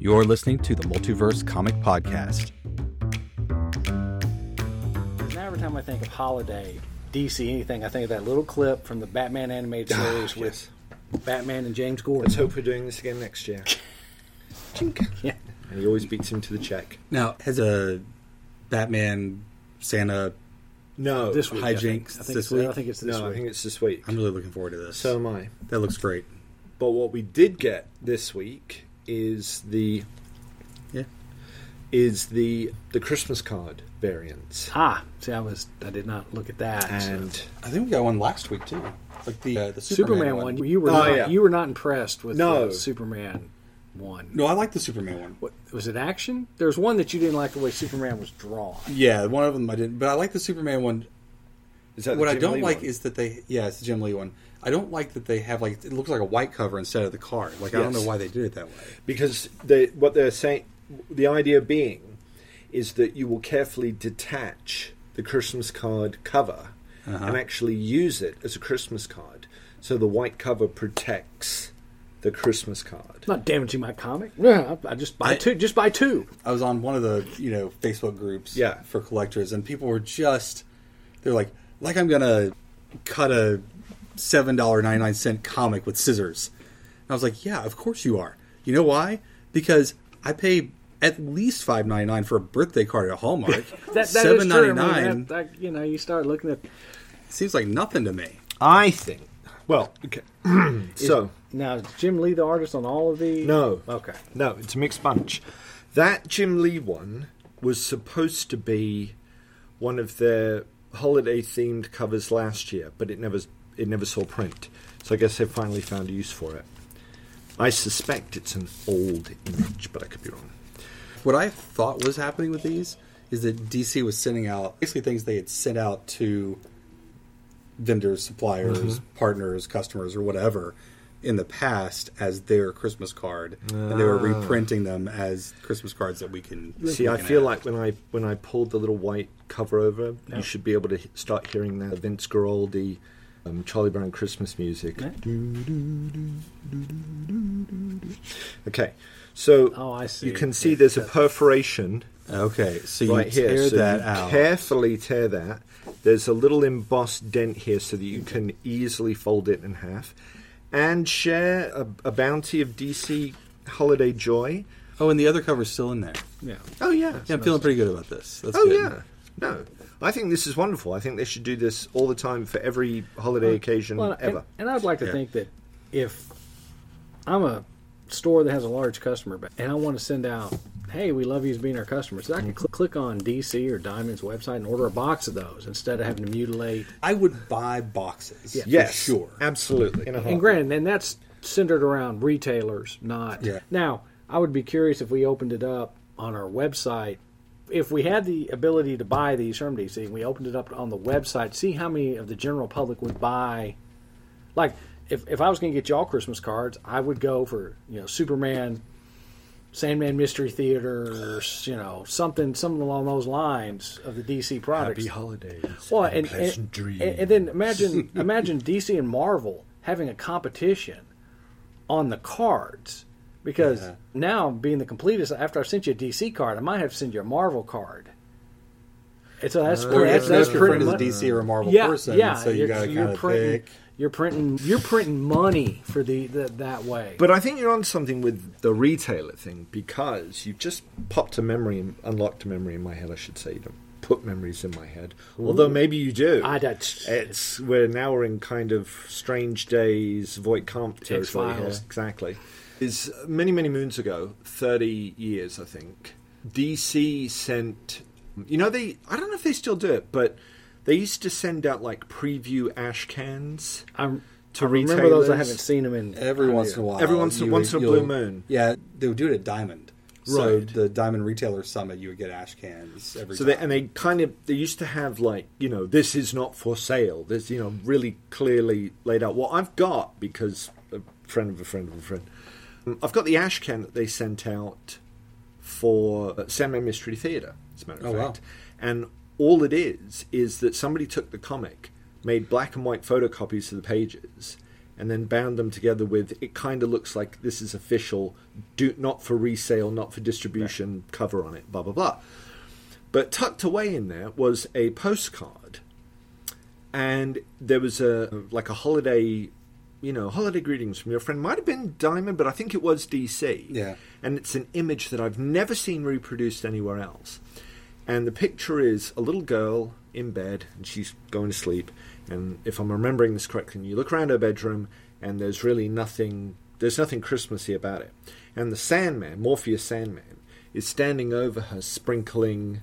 You're listening to the Multiverse Comic Podcast. Now every time I think of holiday, DC, anything, I think of that little clip from the Batman animated ah, series with Batman and James Gordon. Let's hope we're doing this again next year. Chink. Yeah. And he always beats him to the check. Now, has a Batman Santa. No, This week, I Hijinks think. I think this it's, week? I think it's this no, I week. think it's this week. I'm really looking forward to this. So am I. that looks great. But what we did get this week is the Yeah. is the the Christmas card variants. ah, see, I was, I did not look at that. And I think we got one last week too. Like the uh, the Superman, Superman, one, you were Oh, not, yeah. you were not impressed with No. the Superman one. No, I like the Superman one. What was it? Action? There's one that you didn't like the way Superman was drawn. Yeah, one of them I didn't, but I like the Superman one. is that the What I don't Lee like one? is that they, yeah, it's the Jim Lee one. I don't like that they have like it looks like a white cover instead of the card. Like I don't know why they did it that way. because they what they're saying the idea being is that you will carefully detach the Christmas card cover Uh-huh. and actually use it as a Christmas card. So the white cover protects the Christmas card. Not damaging my comic. Yeah, I I just buy I- two. Just buy two. I was on one of the you know Facebook groups Yeah. for collectors, and people were just they're like, like I'm gonna cut a seven dollar ninety nine cent comic with scissors. And I was like, yeah, of course you are. You know why? Because I pay at least five ninety nine for a birthday card at Hallmark. That, that is seven true. I mean, that- that- you know, you start looking at seems like nothing to me. I think. Well, okay. so now. Is Jim Lee the artist on all of these? No. Okay. No, it's a mixed bunch. That Jim Lee one was supposed to be one of their holiday themed covers last year, but it never it never saw print. So I guess they finally found a use for it. I suspect it's an old image, but I could be wrong. What I thought was happening with these is that DC was sending out basically things they had sent out to vendors, suppliers, mm-hmm. partners, customers, or whatever in the past as their Christmas card, and they were ah. reprinting them as Christmas cards that we can See, I feel like when I when I pulled the little white cover over, you should be able to start hearing that Vince Guaraldi, um, Charlie Brown Christmas music. Yeah. Okay, so Oh, I see. you can see there's a perforation okay. So you right tear here. So that you out. carefully tear that. There's a little embossed dent here so that you can easily fold it in half, and share a, a bounty of DC Holiday Joy. oh, and the other cover's still in there. Yeah. Oh yeah, Yeah, I'm feeling pretty good about this. That's Oh good. yeah, no, I think this is wonderful. I think they should do this all the time for every holiday occasion Well, and, ever. and I'd like to Yeah. think that if I'm a store that has a large customer base and I want to send out, hey, we love you as being our customer, so I can cl- click on DC or Diamond's website and order a box of those instead of having to mutilate. I would buy boxes. Yeah. for yes, sure. absolutely. In a And heartbeat. granted, and that's centered around retailers, not. Yeah. Now, I would be curious if we opened it up on our website. If we had the ability to buy these from DC and we opened it up on the website, see how many of the general public would buy. Like, if, if I was going to get y'all Christmas cards, I would go for, you know, Superman, Sandman Mystery Theater, or, you know, something, something along those lines of the DC products. Happy holidays. Well, and, and, pleasant and, dreams. and, and then imagine imagine DC and Marvel having a competition on the cards because Yeah. now being the completest after I sent you a DC card, I might have to send you a Marvel card. And so that's uh, Or that's, that's your friend pretty is a DC or a Marvel yeah, person, yeah. so you got to you're kind of printing, pick. You're printing you're printing money for the, the that way. But I think you're on something with the retailer thing because you've just popped a memory, and unlocked a memory in my head. I should say, you don't put memories in my head. Although maybe you do. I that's It's we're now we're in kind of strange days, Voight-Kampff territory. Exactly. Is many many moons ago, thirty years I think. DC sent, you know they I don't know if they still do it, but they used to send out like preview ash cans. I'm to I remember those. I haven't seen them in Every once in a while. Every once in- you once in a blue moon. Yeah, they would do it at Diamond. So Right. the Diamond Retailer Summit, you would get ash cans every So time. they and they kind of they used to have like you know this is not for sale. There's you know really clearly laid out. What I've got because a friend of a friend of a friend, I've got the ash can that they sent out for uh, Sandman Mystery Theater. As a matter of Oh, wow. fact, and all it is is that somebody took the comic, made black and white photocopies of the pages, and then bound them together with it kind of looks like this is official, do not for resale, not for distribution, cover on it, blah blah blah. But tucked away in there was a postcard, and there was a like a holiday, you know, holiday greetings from your friend. Might have been Diamond, but I think it was DC. Yeah. and it's an image that I've never seen reproduced anywhere else. And the picture is a little girl in bed, and she's going to sleep. And if I'm remembering this correctly, you look around her bedroom, and there's really nothing. There's nothing Christmassy about it. And the Sandman, Morpheus Sandman, is standing over her, sprinkling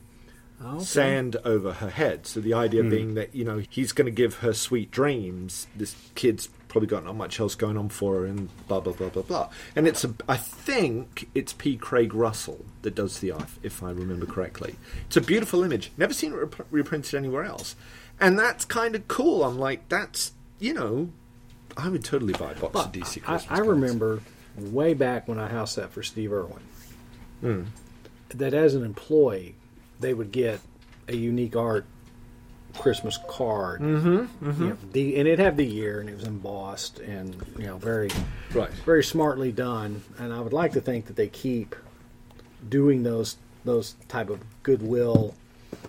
ah, Okay. sand over her head. So the idea hmm. being that you know he's going to give her sweet dreams. This kid's probably got not much else going on for her, and blah blah blah blah blah. And it's a, I think it's P. Craig Russell that does the art, if I remember correctly. It's a beautiful image. Never seen it rep- reprinted anywhere else, and that's kind of cool. I'm like, that's you know, I would totally buy a box But of DC I, Christmas I cards. remember way back when I house sat for Steve Irwin Hmm. that as an employee, they would get a unique art Christmas card. Mm-hmm, You know, the, and it had the year, and it was embossed, and you know, very, right. very smartly done. And I would like to think that they keep doing those those type of goodwill.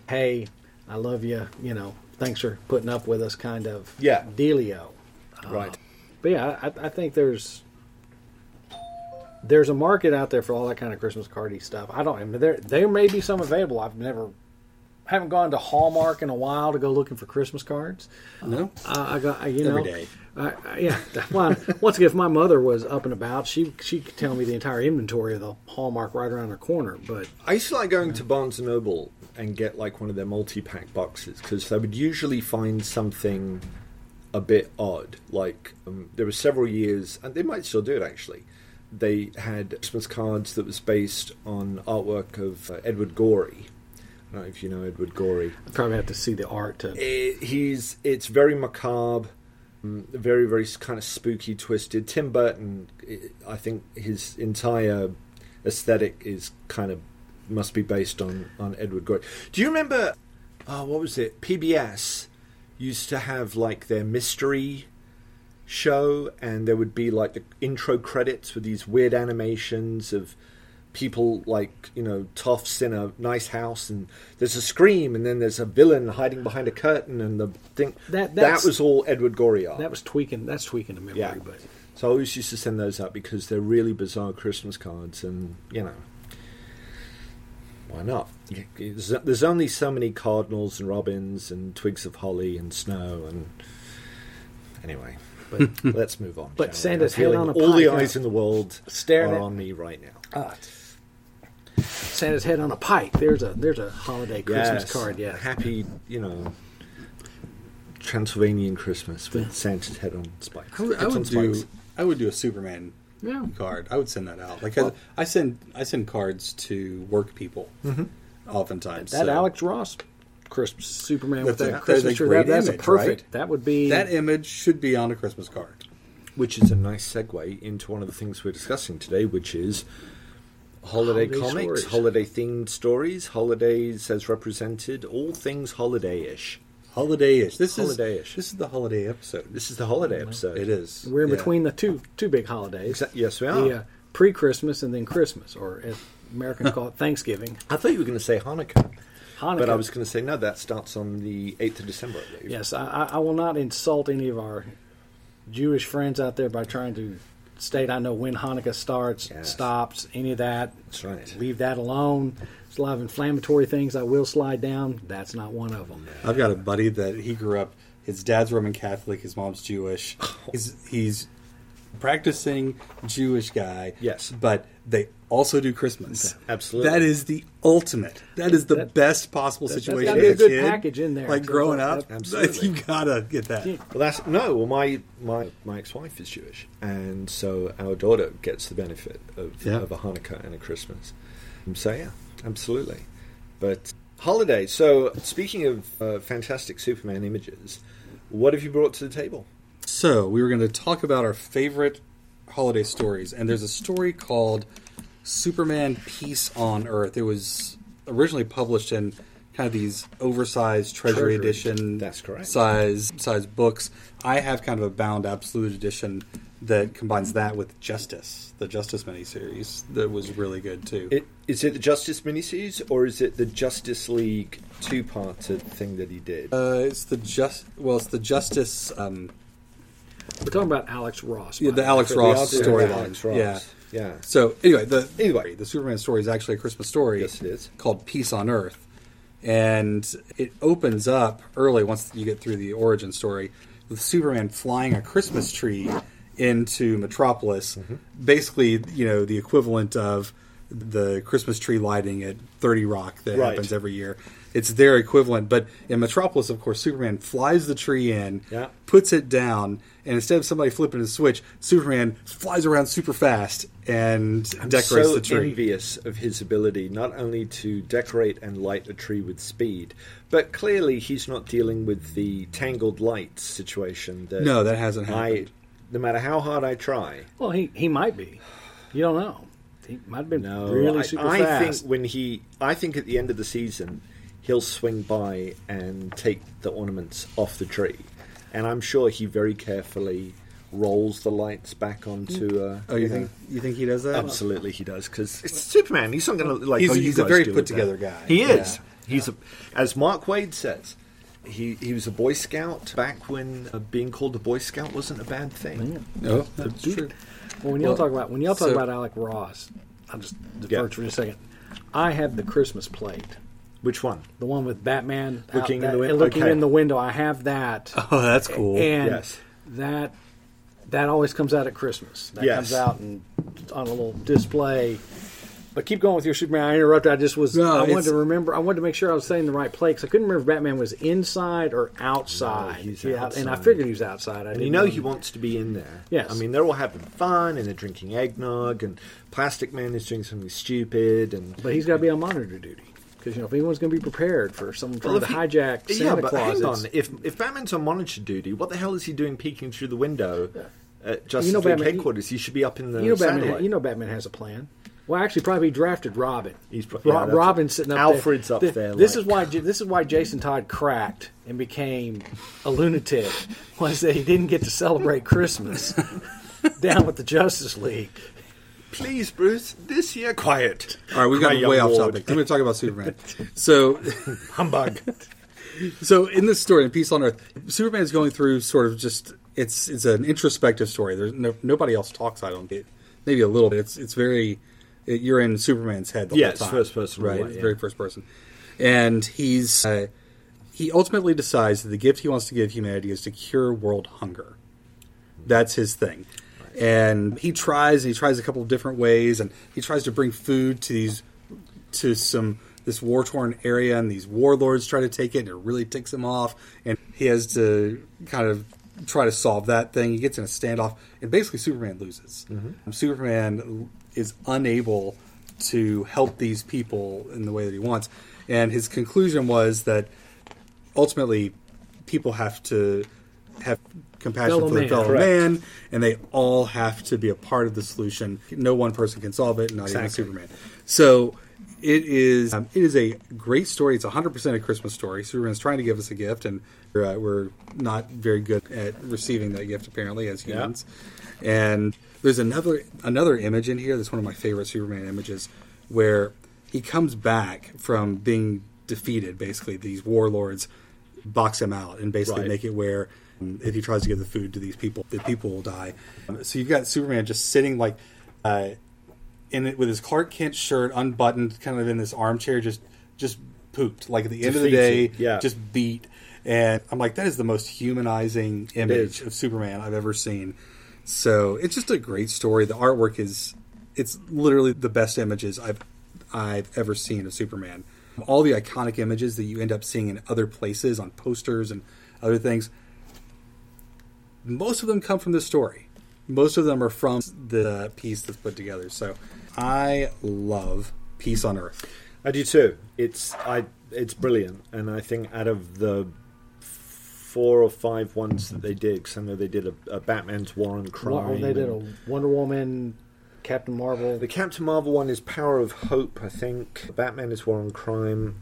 Hey, I love you. You know, thanks for putting up with us, kind of Yeah. dealio. Right. But yeah, I, I think there's there's a market out there for all that kind of Christmas cardy stuff. I don't. I mean, there there may be some available. I've never haven't gone to Hallmark in a while to go looking for Christmas cards. No, Uh, I got you know every day. I, I, yeah. Well, once again, if my mother was up and about, she she could tell me the entire inventory of the Hallmark right around the corner. But I used to like going to Barnes and Noble and get like one of their multi-pack boxes because they would usually find something a bit odd. Like um, there were several years, and they might still do it actually. They had Christmas cards that was based on artwork of uh, Edward Gorey. I don't know if you know Edward Gorey. I probably have to see the art to. It, he's it's very macabre, um, very very kind of spooky, twisted. Tim Burton, i I think his entire aesthetic is kind of must be based on on Edward Gorey. Do you remember? Oh, what was it? PBS used to have like their mystery show, and there would be like the intro credits with these weird animations of people like you know toffs in a nice house and there's a scream and then there's a villain hiding behind a curtain and the thing That- that was all edward gorey art That was tweaking. That's tweaking the memory. yeah But so i always used to send those out because they're really bizarre christmas cards and you know why not there's there's only so many cardinals and robins and twigs of holly and snow and anyway but let's move on. But? Santa's head on a all the eyes in the world staring are at- on me right now. Santa's head on a pike. There's a there's a holiday Christmas Yes. card. Yeah. Happy, you know, Transylvanian Christmas with Santa's head on spikes. I would, I It's on would do. spikes. I would do a Superman Yeah. card. I would send that out. Like Well- I, I send I send cards to work people. Mm-hmm. Oftentimes, That so Alex Ross Christmas Superman with That's a- that that's a Christmas tree. great That, that's a perfect. right? That would be that image should be on a Christmas card. Which is a nice segue into one of the things we're discussing today, which is holiday, Holiday comics, stories. holiday themed stories, holidays as represented, all things holiday ish. Holiday-ish. This Holiday-ish. is this is the holiday episode. This is the holiday episode. It is. we're in Yeah. between the two two big holidays. Exa- yes, we are. The uh, pre-Christmas and then Christmas, or as Americans call it, Thanksgiving. I thought you were going to say Hanukkah, Hanukkah. but I was going to say no. That starts on the eighth of December, I believe. Yes, I, I- I will not insult any of our Jewish friends out there by trying to state I know when Hanukkah starts, Yes. stops, any of that. That's right. Leave that alone. There's a lot of inflammatory things I will slide down. That's not one of them. I've got a buddy that he grew up. His dad's Roman Catholic. His mom's Jewish. Oh. He's he's practicing Jewish guy. Yes. but they also do Christmas. Absolutely. That is the ultimate. That is the That- best possible that's situation. gotta be a as good kid. package in there. Like So growing that- up, Absolutely. you gotta get that. Well, that's no. Well, my my my ex-wife is Jewish, and so our daughter gets the benefit of, Yeah. of a Hanukkah and a Christmas. So yeah, absolutely. But holiday. So speaking of uh, fantastic Superman images, what have you brought to the table? So we were going to talk about our favorite holiday stories, and there's a story called Superman Peace on Earth. It was originally published in kind of these oversized treasury, Treasury. edition That's correct. size size books. I have kind of a bound absolute edition that combines that with Justice, the Justice miniseries that was really good too. It, is it the Justice miniseries or is it the Justice League two-parter thing that he did? uh, it's the just well, it's the Justice. Um, We're talking about Alex Ross. Yeah, the. Alex Ross storyline. Yeah. yeah. So anyway, the Anyway. the Superman story is actually a Christmas story. Yes, it is. Called Peace on Earth, and it opens up early once you get through the origin story with Superman flying a Christmas tree into Metropolis. Mm-hmm. Basically, you know, the equivalent of the Christmas tree lighting at Thirty Rock that Right. happens every year. It's their equivalent, but in Metropolis, of course, Superman flies the tree in, Yeah. puts it down, and instead of somebody flipping a switch, Superman flies around super fast and I'm decorates so the tree. envious of his ability not only to decorate and light a tree with speed, but clearly he's not dealing with the tangled lights situation. That No, that hasn't I, happened. no matter how hard I try. Well, he he might be. You don't know. He might have been No, really I, super I fast. think when he, I think at the end of the season, he'll swing by and take the ornaments off the tree, and I'm sure he very carefully rolls the lights back onto. Uh, Oh, you know, think you think he does that? Absolutely, he does because it's Superman. He's not going to like. He's- oh, he's a very put-together that. guy. He is. Yeah. He's a, as Mark Waid says. He he was a Boy Scout back when uh, being called a Boy Scout wasn't a bad thing. No, that's true. Well, when y'all Well, talk about when y'all talk so- about Alex Ross, I'll just defer Yeah. for just a second. I have the Christmas plate, Which one? the one with Batman out Looking in the win- looking okay. in the window. I have that, Oh, that's cool. and Yes. that that always comes out at Christmas. That Yes. comes out and on a little display. But keep going with your Superman. I interrupted. I just was. No, I wanted to remember. I wanted to make sure I was saying the right play because I couldn't remember if Batman was inside or outside. No, he's Yeah, and I figured he was outside. I And you know he wants to be in there. Yes. I mean, they're all having fun and they're drinking eggnog, and Plastic Man is doing something stupid, and But he's got to be on monitor duty because you know if anyone's going to be prepared for someone trying Well, to he- hijack Santa yeah, but Claus, hang on. If if Batman's on monitor duty, what the hell is he doing peeking through the window at Justice You know League Batman- headquarters? He should be up in the you know Batman. You know Batman has a plan. Well, actually, probably he drafted Robin. He's pro- Ro- yeah, Robin's sitting up Alfred's there. up Th- there This like- is why. This is why Jason Todd cracked and became a lunatic. Was that he didn't get to celebrate Christmas down with the Justice League. Please, Bruce, this year, quiet. All right, we got way off topic. I'm going to talk about Superman. So, Humbug. so in this story, in Peace on Earth, Superman is going through sort of just it's it's an introspective story. There's no, nobody else talks. I don't get maybe a little bit. It's it's very it, you're in Superman's head the Yeah, whole time. first person, right? It's yeah. very first person, and he's uh, he ultimately decides that the gift he wants to give humanity is to cure world hunger. That's his thing. And he tries, and he tries a couple of different ways, and he tries to bring food to these to some this war torn area, and these warlords try to take it, and it really ticks him off. And he has to kind of try to solve that thing. He gets in a standoff, and basically Superman loses. Mm-hmm. Superman is unable to help these people in the way that he wants, and his conclusion was that ultimately people have to have compassion Fellow for their man. fellow Correct. man, and they all have to be a part of the solution. No one person can solve it, not even Superman. So it is um, it is a great story. It's 100 percent a Christmas story. Superman's trying to give us a gift, and we're, uh, we're not very good at receiving that gift apparently as Yeah. humans. And there's another another image in here that's one of my favorite Superman images, where he comes back from being defeated. Basically, these warlords box him out and basically Right. make it where if he tries to give the food to these people, the people will die. Um, so you've got Superman just sitting like uh, in it with his Clark Kent shirt unbuttoned, kind of in this armchair, just just pooped. Like at the end of the day, yeah. just beat. And I'm like, that is the most humanizing image of Superman I've ever seen. So it's just a great story. The artwork is it's literally the best images I've I've ever seen of Superman. All the iconic images that you end up seeing in other places on posters and other things, most of them come from this story. Most of them are from the piece that's put together. So I love Peace on Earth. I do too. It's I. It's brilliant, and I think out of the four or five ones that they did, because I know they did a, a Batman's War on Crime. Well, they did a Wonder Woman, Captain Marvel. The Captain Marvel one is Power of Hope, I think. Batman is War on Crime.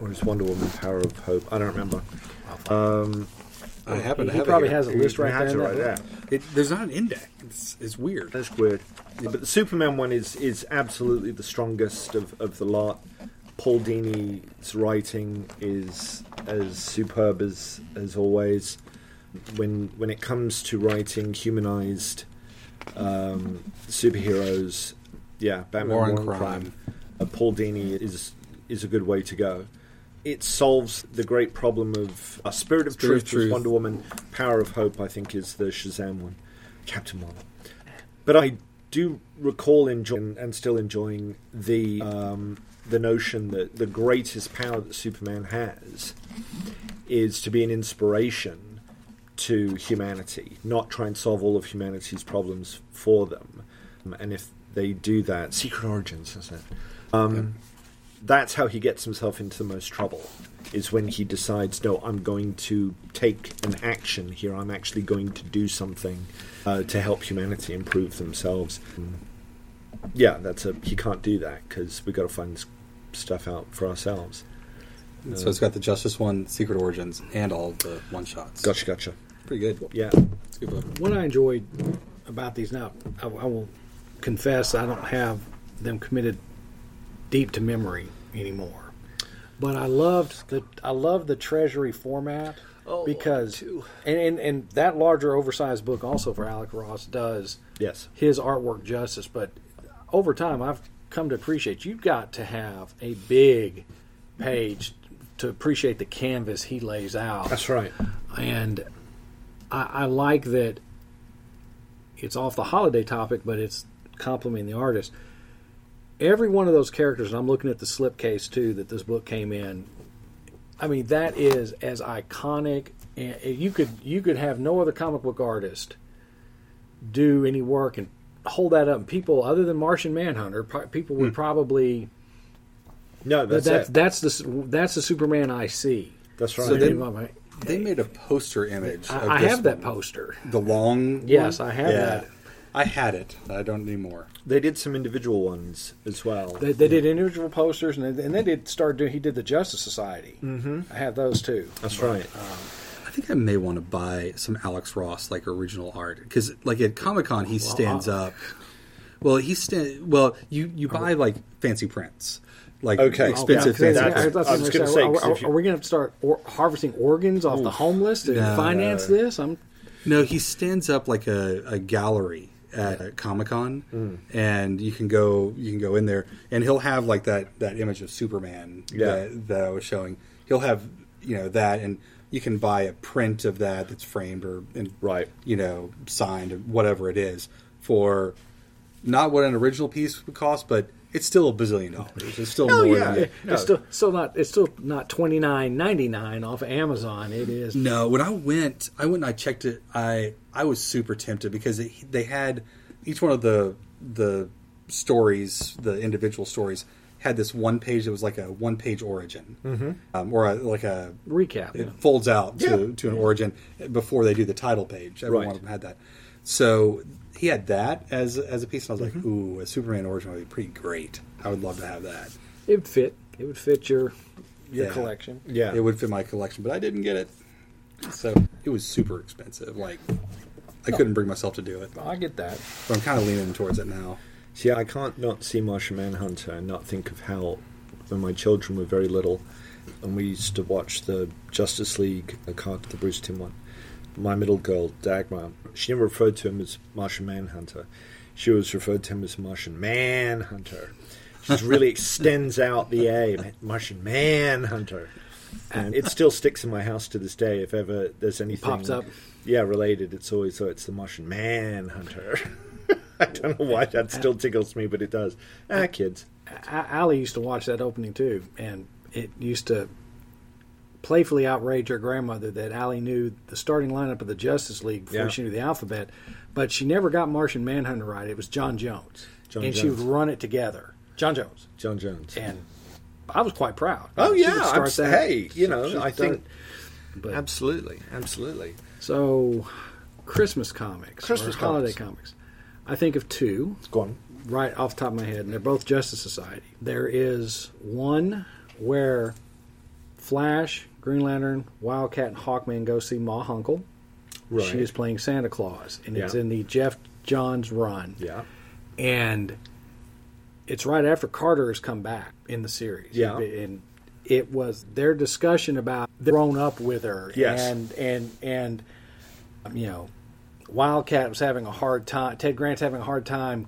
or is Wonder Woman Power of Hope? I don't remember. Um, I happen He, to he have probably it here. has a list right there. right there. It, there's not an index. It's, it's weird. That's weird. Yeah, but the Superman one is is absolutely the strongest of, of the lot. Paul Dini's writing is as superb as as always. When when it comes to writing humanized um, superheroes, yeah, Batman War and Crime. Crime. Uh, Paul Dini is is a good way to go. It solves the great problem of uh, Spirit of Spirit Truth, Truth. Wonder Woman. Power of Hope, I think, is the Shazam one. Captain Marvel. But I do recall enjoying and still enjoying the um, the notion that the greatest power that Superman has is to be an inspiration to humanity, not try and solve all of humanity's problems for them. And if they do that, Secret Origins, isn't it? Um, That's how he gets himself into the most trouble. Is when he decides, no, I'm going to take an action here. I'm actually going to do something uh, to help humanity improve themselves. Yeah, that's a he can't do that because we've got to find this stuff out for ourselves. So it's got the Justice One, Secret Origins, and all the one shots. Gotcha, gotcha. Pretty good. Yeah, It's a good book. What I enjoyed about these now, I, I will confess I don't have them committed deep to memory anymore. But I loved the I loved the treasury format Oh, because and, and and that larger oversized book also for Alex Ross does yes, his artwork justice. But over time, I've come to appreciate you've got to have a big page to appreciate the canvas he lays out that's right. and I, I like that it's off the holiday topic, but it's complimenting the artist. Every one of those characters, and I'm looking at the slipcase too that this book came in. I mean, that is as iconic. And you could you could have no other comic book artist do any work and hold that up. And people other than Martian Manhunter, people would hmm. probably No, that's that's it. that's the that's the Superman I see. That's right. So then- I, They made a poster image. of I this have that poster. The long. Yes, one? I have that. I had it. I don't anymore. they did some individual ones as well. They, they did individual posters, and they, and they did start doing. He did the Justice Society. Mm-hmm. I have those too. that's right. I think I may want to buy some Alex Ross like original art because like at Comic Con he stands I- up. Well, he stand. Well, you you buy like fancy prints, like Okay. expensive Oh, yeah, fancy I- I that's- was I was gonna gonna say, say, are, 'cause are- you- are we going to start or, harvesting organs off the homeless to No. finance this? I'm No, he stands up like a, a gallery at Comic Con, Mm. and you can go you can go in there, and he'll have like that that image of Superman Yeah. that, that I was showing. He'll have you know that, and you can buy a print of that that's framed or in, Right. you know signed or whatever it is for not what an original piece would cost, but it's still a bazillion dollars. It's still Oh, more yeah. than it's still still not it's still not twenty nine ninety nine off of Amazon. It is No, when I went, I went and I checked it. I I was super tempted because it, they had each one of the the stories, the individual stories, had this one page that was like a one page origin, mm-hmm. um, or a, like a recap. it folds out to, Yeah. to an origin before they do the title page. Every Right. one of them had that. So he had that as as a piece, and I was like, mm-hmm. "Ooh, a Superman origin would be pretty great. I would love to have that." It would fit. It would fit your your Yeah. collection. Yeah. it would fit my collection, but I didn't get it. So it was super expensive. Like I oh. couldn't bring myself to do it. I get that. But I'm kind of leaning towards it now. See, I can't not see Martian Manhunter and not think of how, when my children were very little, and we used to watch the Justice League, the card, the Bruce Timm one. My middle girl, Dagmar, she never referred to him as Martian Manhunter. She always referred to him as Martian Manhunter. She just really extends out the A, Martian Manhunter. And it still sticks in my house to this day. If ever there's anything Pops up. yeah, related, it's always so it's the Martian Manhunter. I don't know why that still tickles me, but it does. Ah, kids. A- Allie used to watch that opening too, and it used to playfully outrage her grandmother that Allie knew the starting lineup of the Justice League before Yeah. she knew the alphabet, but she never got Martian Manhunter right. It was John Jones, John and she would run it together. John Jones, John Jones. and I was quite proud. Oh She yeah, would I'm, start that. hey, you know, I think. But, absolutely, absolutely. so. Christmas comics, Christmas holiday comics. comics. I think of two. Go on. right off the top of my head, and they're both Justice Society. There is one where Flash, Green Lantern, Wildcat, and Hawkman go see Ma Hunkel. Right. She is playing Santa Claus, and it's in the Geoff Johns run. Yeah. and it's right after Carter has come back in the series. Yeah. and it was their discussion about grown up with her. Yes. and and and um, you know, Wildcat was having a hard time. Ted Grant's having a hard time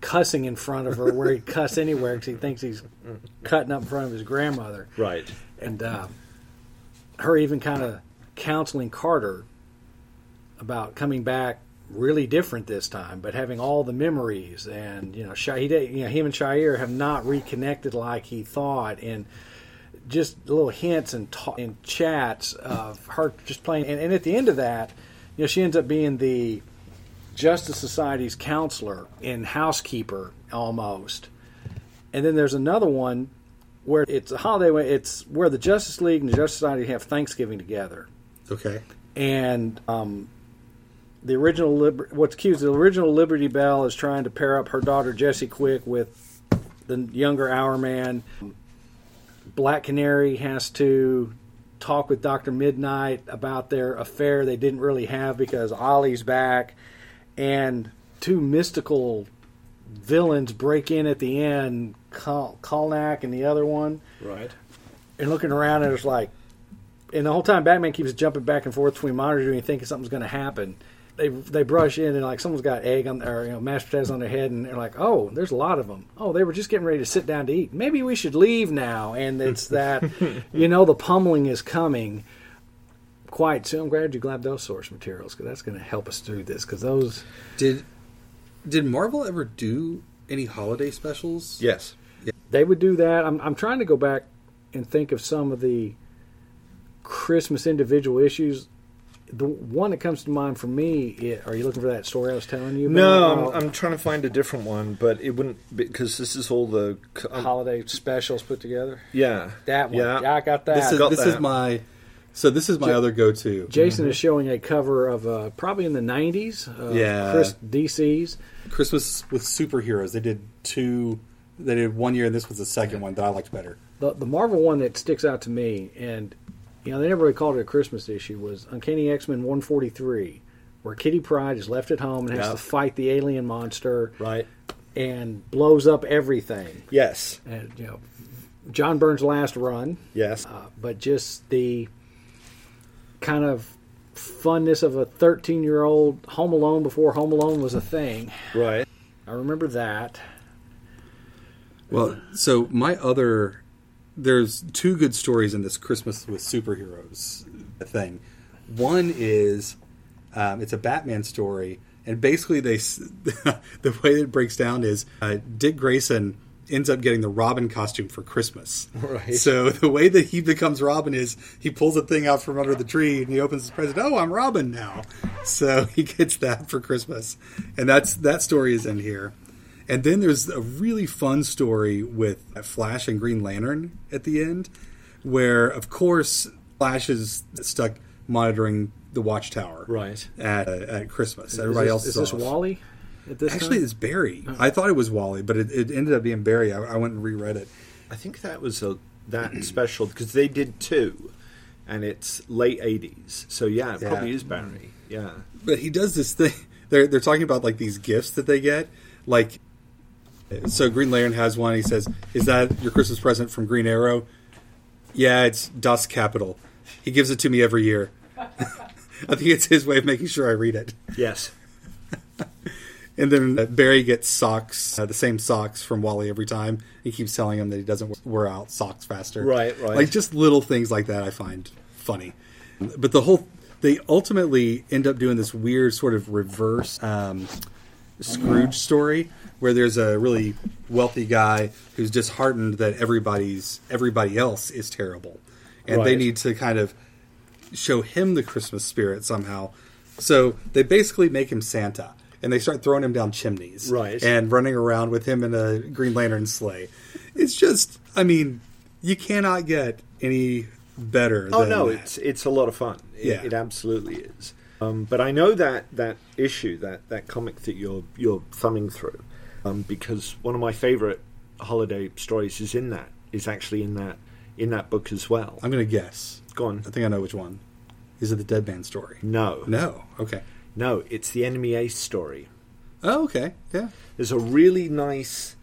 cussing in front of her, where he'd cuss anywhere because he thinks he's cutting up in front of his grandmother Right. And uh, her even kind of counseling Carter about coming back really different this time, but having all the memories and you know, he did, you know, him and Shiera have not reconnected like he thought, and just little hints and ta- and chats of her just playing, and, and at the end of that, you know, she ends up being the Justice Society's counselor and housekeeper almost. And then there's another one where it's a holiday. where It's where the Justice League and the Justice Society have Thanksgiving together, Okay. and um, the original Liber- what's cute is the original Liberty Bell is trying to pair up her daughter Jesse Quick with the younger Hourman. Black Canary has to talk with Doctor Midnight about their affair they didn't really have because Ollie's back, and two mystical villains break in at the end, Kal- Kalnak and the other one Right. and looking around and it's like and the whole time Batman keeps jumping back and forth between monitoring and thinking something's going to happen. They they brush in and like someone's got egg on or you know mashed potatoes on their head and they're like, oh, there's a lot of them. Oh, they were just getting ready to sit down to eat. Maybe we should leave now. And it's that you know the pummeling is coming quite soon. I'm glad you grabbed those source materials because that's going to help us through this because those Did did Marvel ever do any holiday specials? Yes. They would do that. I'm I'm trying to go back and think of some of the Christmas individual issues. The one that comes to mind for me, i are you looking for that story I was telling you? No. I'm, I'm trying to find a different one, but it wouldn't because this is all the um, holiday specials put together. yeah That one, Yeah. yeah, I got that. This is got this is that. my so this is my Ja- other go-to. Jason is showing a cover of uh, probably in the '90s. Of Yeah. Chris DC's. Christmas with superheroes. They did two. They did one year, and this was the second one that I liked better. The the Marvel one that sticks out to me, and you know they never really called it a Christmas issue, was Uncanny X Men 143, where Kitty Pryde is left at home and has Yeah. to fight the alien monster right and blows up everything. yes And you know, John Byrne's last run, yes uh, but just the kind of funness of a 13 year old Home Alone before Home Alone was a thing. right I remember that. Well, so my other there's two good stories in this Christmas with superheroes thing. One is um, it's a Batman story, and basically they the way it breaks down is uh, Dick Grayson ends up getting the Robin costume for Christmas. Right. So the way that he becomes Robin is he pulls a thing out from under the tree and he opens his present. Oh, I'm Robin now. So he gets that for Christmas, and that's that story is in here. And then there's a really fun story with Flash and Green Lantern at the end, where of course Flash is stuck monitoring the Watchtower Right. at uh, at Christmas. Everybody is else this, is is this. Wally? Actually, time? it's Barry. I thought it was Wally, but it, it ended up being Barry. I, I went and reread it. I think that was a that special because they did two, and it's late '80s. So yeah, it Yeah. probably is Barry. Yeah, but he does this thing. They're they're talking about like these gifts that they get. Like, so Green Lantern has one. He says, "Is that your Christmas present from Green Arrow?" Yeah, it's Das Kapital. He gives it to me every year. I think it's his way of making sure I read it. yes, And then uh, Barry gets socks, uh, the same socks from Wally every time. He keeps telling him that he doesn't wear out socks faster. Right, right. Like just little things like that I find funny. But the whole, they ultimately end up doing this weird sort of reverse um, Scrooge story where there's a really wealthy guy who's disheartened that everybody's everybody else is terrible, and they need to kind of show him the Christmas spirit somehow. So they basically make him Santa, and they start throwing him down chimneys, Right. and running around with him in a Green Lantern sleigh. It's just, I mean, you cannot get any better. Oh than no, that. it's it's a lot of fun. It, Yeah. it absolutely is. Um, but I know that that issue, that that comic that you're you're thumbing through, um, because one of my favorite holiday stories is in that is actually in that in that book as well. I'm going to guess. Go on. I think I know which one. Is it the Deadman story? No, No. Okay. no, it's the Enemy Ace story. Oh, okay. Yeah. There's a really nice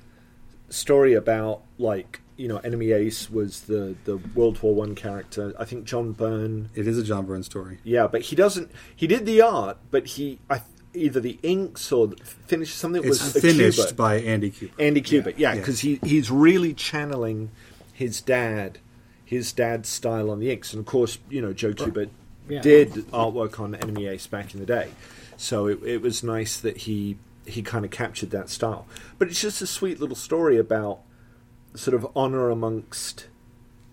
story about like you know Enemy Ace was the the World War One character. I think John Byrne. It is a John Byrne story. Yeah, but he doesn't. He did the art, but he I, either the inks or finished finish something It's was finished Kubert. by Andy Kubert. Andy Kubert. Yeah, yeah. because he he's really channeling his dad, his dad's style on the inks, and of course you know Joe Kubert Yeah. did artwork on Enemy Ace back in the day, so it, it was nice that he he kind of captured that style. But it's just a sweet little story about sort of honor amongst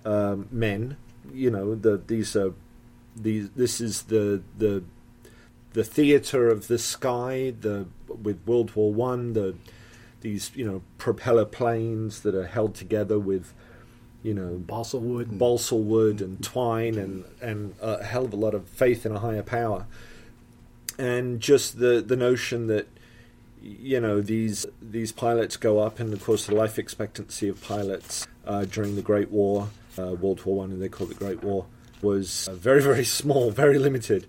um, men. You know, the these are these. This is the the the theater of the sky. The with World War One. The these you know propeller planes that are held together with you know balsa wood. And, balsa wood and twine and and a hell of a lot of faith in a higher power and just the the notion that you know these these pilots go up and of course the life expectancy of pilots uh, during the Great War uh, World War One and they call it the Great War was uh, very very small very limited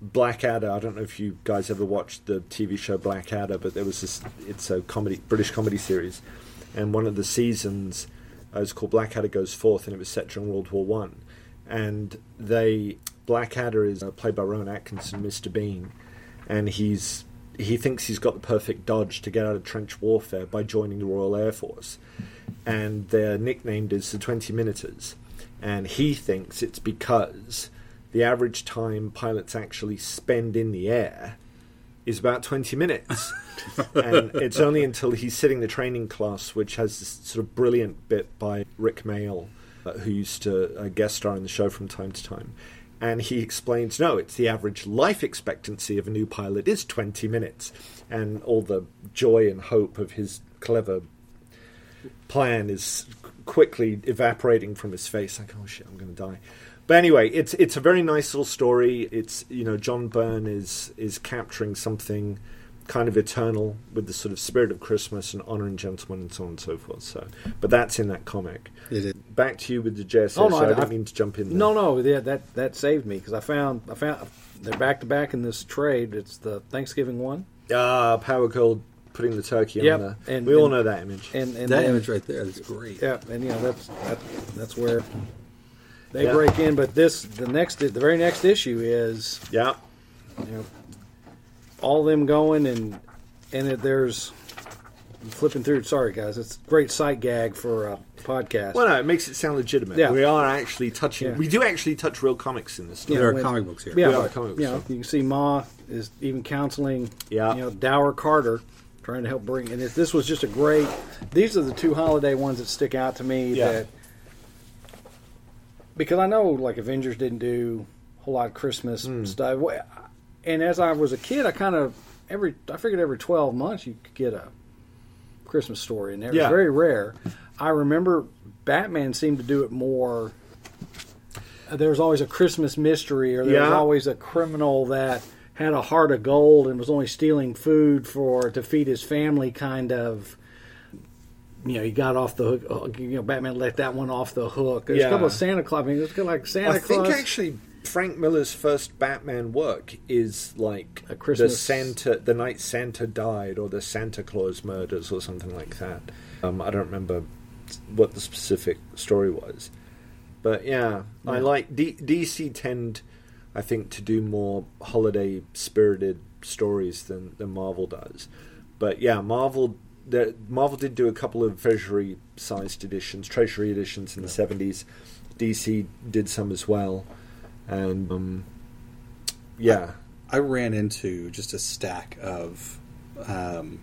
Blackadder I don't know if you guys ever watched the TV show Blackadder but there was this it's a comedy British comedy series and one of the seasons uh, is called Blackadder Goes Forth, and it was set during World War One. And they Blackadder is uh, played by Rowan Atkinson, Mr. Bean, and he's he thinks he's got the perfect dodge to get out of trench warfare by joining the Royal Air Force, and they're nicknamed as the Twenty Minuters, and he thinks it's because the average time pilots actually spend in the air is about 20 minutes. and it's only until he's sitting the training class, which has this sort of brilliant bit by Rik Mayall, uh, who used to uh, guest star in the show from time to time. And he explains, no, it's the average life expectancy of a new pilot is 20 minutes. And all the joy and hope of his clever plan is quickly evaporating from his face. Like, oh shit, I'm going to die. But anyway, it's it's a very nice little story. It's you know John Byrne is is capturing something kind of eternal with the sort of spirit of Christmas and honor and gentleman and so on and so forth. So, but that's in that comic. It is. Back to you with the JSS. Oh, no, I, I- didn't I- mean to jump in. There. No, no, yeah, that that saved me because I found I found they're back to back in this trade. It's the Thanksgiving one, Ah, Power Girl putting the turkey Yep, on there. and- we all and- know that image. and and That then- image right there, that's great. Yeah, and you know that's that, that's where they Yeah. break in. But this the next the very next issue is yeah, you know all them going and and it, there's I'm flipping through. Sorry guys, it's a great sight gag for a podcast. well, no, it makes it sound legitimate. Yeah. We are actually touching. Yeah. We do actually touch real comics in this. Story. There are when- comic books here. Yeah, Yeah, but, comic you know, books, you can see Ma is even counseling. Yeah. you know, Dower Carter trying to help bring. And if this was just a great. These are the two holiday ones that stick out to me. Yeah. That because I know like Avengers didn't do a whole lot of Christmas Hmm. stuff. And as I was a kid, I kind of every I figured every twelve months you could get a Christmas story, and it was very rare. I remember Batman seemed to do it more. uh, There was always a Christmas mystery, or there was Yeah. always a criminal that had a heart of gold and was only stealing food for to feed his family. Kind of, you know, he got off the hook. uh, You know, Batman let that one off the hook. There's a couple of Santa Claus. I mean, it's kind of like Santa I Claus. think actually Frank Miller's first Batman work is like A Christmas- the Santa, the night Santa died, or the Santa Claus murders, or something like that. Um, I don't remember what the specific story was, but yeah, I like D- DC tend, I think, to do more holiday spirited stories than than Marvel does. But yeah, Marvel. The, Marvel did do a couple of treasury sized editions, treasury editions in the seventies. DC did some as well, and um, yeah, I ran into just a stack of um,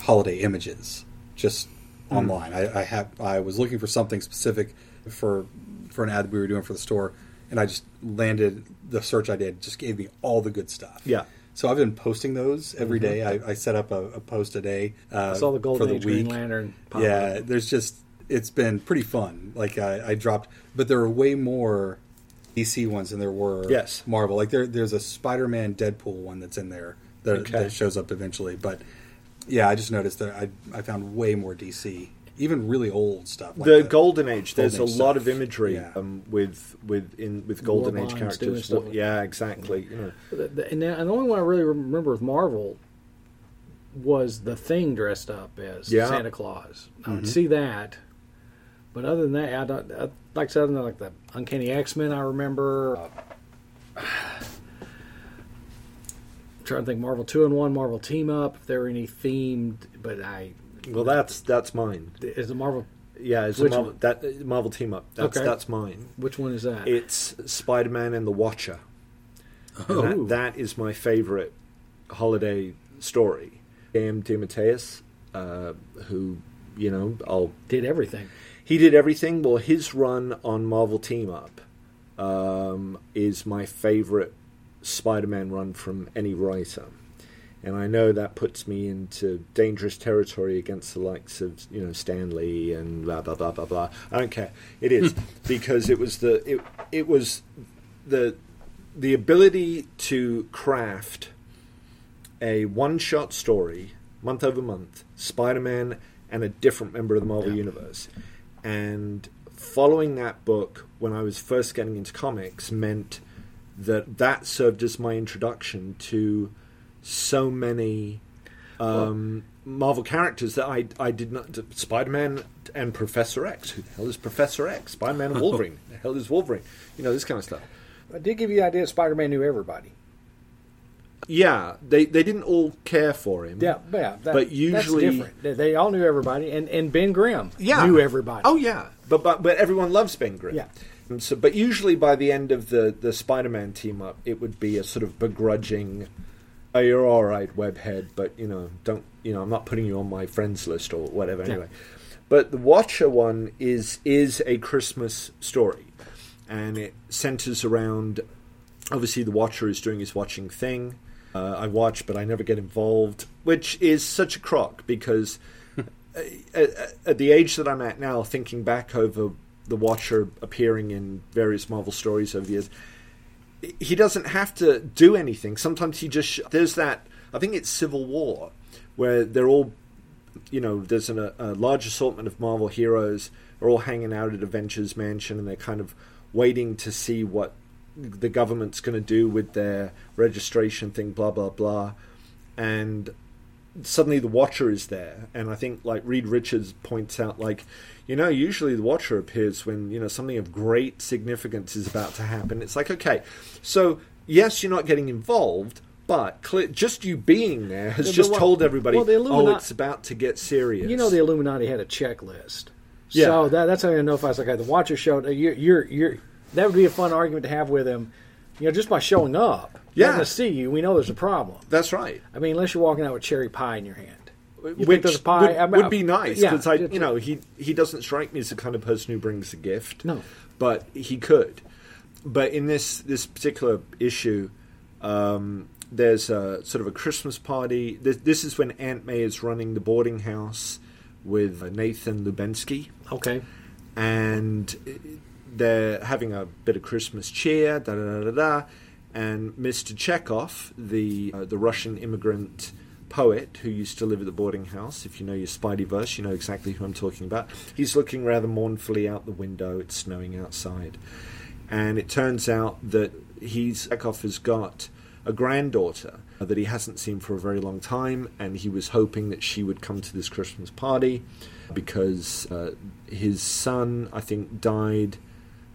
holiday images just online. I, I have I was looking for something specific for for an ad we were doing for the store, and I just landed the search I did just gave me all the good stuff. Yeah. So I've been posting those every day. I, I set up a, a post a day. Uh, I saw the for Golden the Age Green. Lantern. pop Yeah, up. there's just it's been pretty fun. Like I, I dropped, but there are way more DC ones than there were Yes. Marvel. Like there, there's a Spider-Man Deadpool one that's in there that, Okay. that shows up eventually. But yeah, I just noticed that I I found way more DC. Even really old stuff. Like the that. golden age. There's Golden a Age lot of imagery Yeah. um, with with in with golden age characters. stuff like- yeah, exactly. You know, The- the- and, the, and the only one I really remember with Marvel was the Thing dressed up as Yeah. Santa Claus. I Mm-hmm. would see that, but other than that, I don't. I, like I said, like the Uncanny X Men, I remember. Uh, trying to think Marvel Two-in-One, Marvel Team Up. If there were any themed, but I well, that's that's mine. is the Marvel. Yeah, it's Which a Marvel, one? that Marvel team up. That's Okay. that's mine. Which one is that? It's Spider Man and the Watcher. Oh. that, that is my favorite holiday story. Am DeMatteis, uh, who you know, I'll Did everything. he did everything. Well, his run on Marvel Team Up um, is my favorite Spider-Man run from any writer, and I know that puts me into dangerous territory against the likes of you know Stan Lee and blah blah blah blah blah. I don't care. It is hmm. because it was the it it was the the ability to craft a one-shot story month over month, Spider-Man and a different member of the Marvel Yeah. universe, and following that book when I was first getting into comics meant that that served as my introduction to so many um, Marvel characters that I I did not Spider-Man and Professor X. Who the hell is Professor X? Spider-Man and Wolverine. the hell is Wolverine? You know this kind of stuff. I did give you the idea Spider Man knew everybody. Yeah, they they didn't all care for him. Yeah, yeah. That, But usually- that's different. They, they all knew everybody, and, and Ben Grimm yeah. knew everybody. Oh yeah, but but but everyone loves Ben Grimm. Yeah. And so, but usually by the end of the the Spider-Man team up, it would be a sort of begrudging. Oh, you're all right, webhead, but you know, don't you know? I'm not putting you on my friends list or whatever. Yeah. Anyway, but the Watcher one is is a Christmas story, and it centers around. Obviously, the Watcher is doing his watching thing. Uh, I watch, but I never get involved, which is such a crock because at, at the age that I'm at now, thinking back over the Watcher appearing in various Marvel stories over the years, he doesn't have to do anything. Sometimes he just there's that. I think it's Civil War, where they're all, you know, there's an, a large assortment of Marvel heroes are all hanging out at Avengers Mansion, and they're kind of waiting to see what the government's going to do with their registration thing, blah blah blah, and suddenly the Watcher is there, and I think like Reed Richards points out, like you know, usually the Watcher appears when you know something of great significance is about to happen. It's like okay, so yes, you're not getting involved. But just you being there has Yeah, just what- told everybody, well, oh, it's about to get serious. You know, the Illuminati had a checklist. Yeah. So that, that's how I know if I was like, okay, the Watcher showed. uh, You're, you're, you're, that would be a fun argument to have with him. You know, just by showing up, Yeah. letting us see you, we know there's a problem. That's right. I mean, unless you're walking out with cherry pie in your hand. Which pie? would, I mean, would be nice yeah, because I, you know, he he doesn't strike me as the kind of person who brings a gift. No. but he could. But in this this particular issue, um, there's a sort of a Christmas party. This, this is when Aunt May is running the boarding house with Nathan Lubensky Okay. and they're having a bit of Christmas cheer, da da da da da. And Mr. Chekhov, the uh, the Russian immigrant poet who used to live at the boarding house, if you know your Spideyverse, you know exactly who I'm talking about. He's looking rather mournfully out the window. It's snowing outside, and it turns out that he's Chekhov has got a granddaughter that he hasn't seen for a very long time, and he was hoping that she would come to this Christmas party because uh, his son, I think, died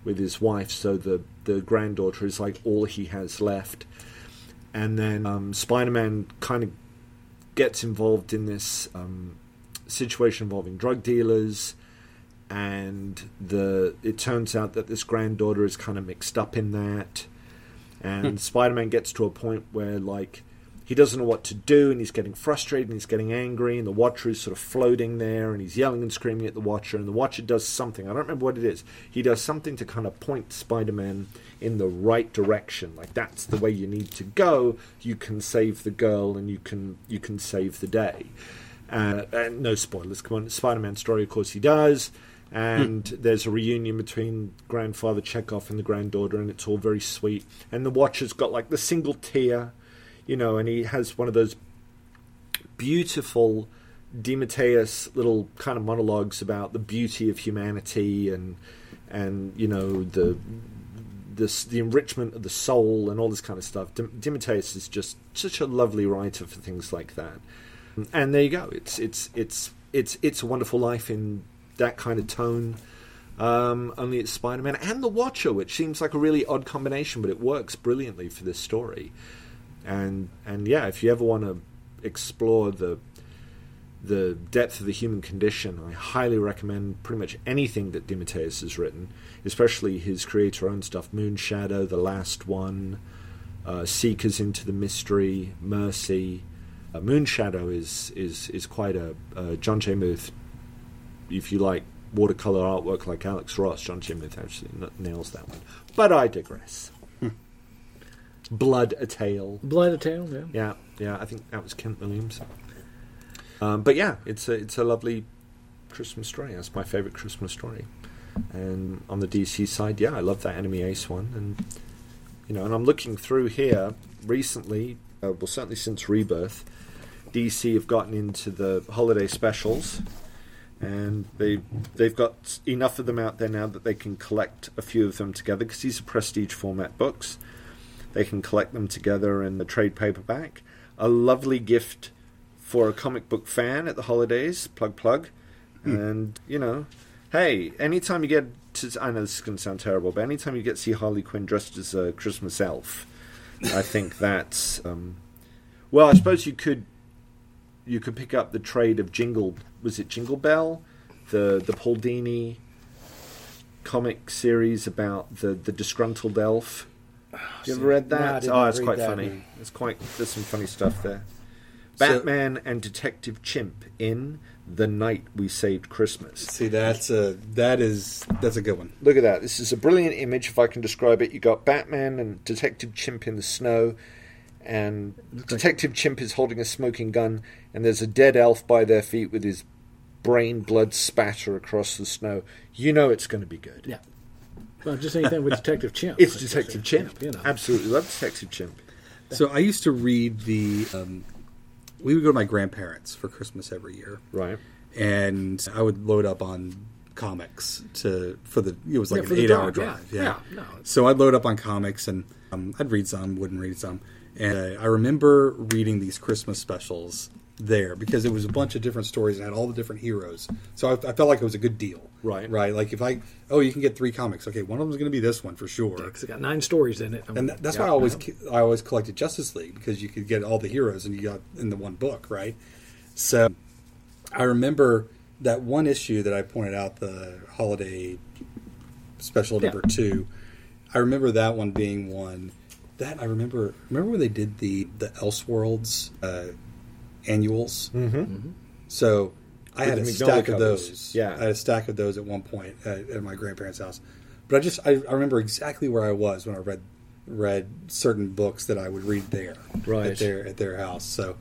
with his wife, so the the granddaughter is like all he has left. And then um, Spider-Man kind of gets involved in this um, situation involving drug dealers, and the it turns out that this granddaughter is kind of mixed up in that. And Spider-Man gets to a point where like he doesn't know what to do and he's getting frustrated and he's getting angry and the watcher is sort of floating there and he's yelling and screaming at the watcher and the watcher does something. I don't remember what it is. He does something to kind of point spider-man in the right direction. Like that's the way you need to go. You can save the girl and you can you can save the day. Uh, and no spoilers. Come on. Spider-man story of course he does. And there's a reunion between grandfather chekhov and the granddaughter and it's all very sweet. And the watcher's got like the single tear you know, and he has one of those beautiful DeMatteis little kind of monologues about the beauty of humanity and and you know the this the enrichment of the soul and all this kind of stuff. DeMatteis is just such a lovely writer for things like that. And there you go. It's it's it's it's it's a wonderful life in that kind of tone. Um, only it's Spider Man and the Watcher, which seems like a really odd combination, but it works brilliantly for this story. And and yeah, if you ever want to explore the the depth of the human condition, I highly recommend pretty much anything that DeMatteis has written, especially his creator-owned stuff: Moonshadow, The Last One, uh, Seekers into the Mystery, Mercy. Uh, Moonshadow is is is quite a uh, John. Muth. If you like watercolor artwork like Alex Ross, John. Muth actually nails that one. But I digress. Blood a Tale. Blood a Tale, yeah. Yeah, yeah. I think that was Kent Williams. Um, but yeah, it's a it's a lovely Christmas story. That's my favorite Christmas story. And on the DC side, yeah, I love that Enemy Ace one. And you know, and I'm looking through here recently. Uh, well, certainly since Rebirth, DC have gotten into the holiday specials, and they they've got enough of them out there now that they can collect a few of them together because these are prestige format books. They can collect them together in the trade paperback. A lovely gift for a comic book fan at the holidays. Plug, plug. Hmm. And, you know, hey, anytime you get to. I know this is going to sound terrible, but anytime you get to see Harley Quinn dressed as a Christmas elf, I think that's. Um, well, I suppose you could. You could pick up the trade of Jingle. Was it Jingle Belle? The the Paul Dini comic series about the, the disgruntled elf. You ever read that? No, oh, it's quite that. funny. It's quite. There's some funny stuff there. Batman so, and Detective Chimp in The Night We Saved Christmas. See, that's a that is that's a good one. Look at that. This is a brilliant image. If I can describe it, you got Batman and Detective Chimp in the snow, and Detective Chimp is holding a smoking gun, and there's a dead elf by their feet with his brain blood spatter across the snow. You know it's going to be good. Yeah. Well, just anything with Detective Chimp. It's Detective Chimp. You know. Absolutely love Detective Chimp. So I used to read the um, we would go to my grandparents for Christmas every year. Right. And I would load up on comics to for the it was like yeah, an eight hour drive. Yeah. yeah. yeah no. So I'd load up on comics and um, I'd read some, wouldn't read some. And uh, I remember reading these Christmas specials there because it was a bunch of different stories and had all the different heroes. So I, I felt like it was a good deal. Right. Right. Like if I, oh, you can get three comics. Okay, one of them is going to be this one for sure. Because yeah, it got nine stories in it. and that's why I always, I always collected Justice League because you could get all the heroes and you got in the one book, right? So I remember that one issue that I pointed out, the holiday special number two. I remember that one being one that I remember. Remember when they did the the Elseworlds uh, annuals? Mm-hmm. Mm-hmm. So I had a stack of those. Yeah, I had a stack of those at one point at, at my grandparents' house. But I just I, I, remember exactly where I was when I read read certain books that I would read there right. at their at their house. So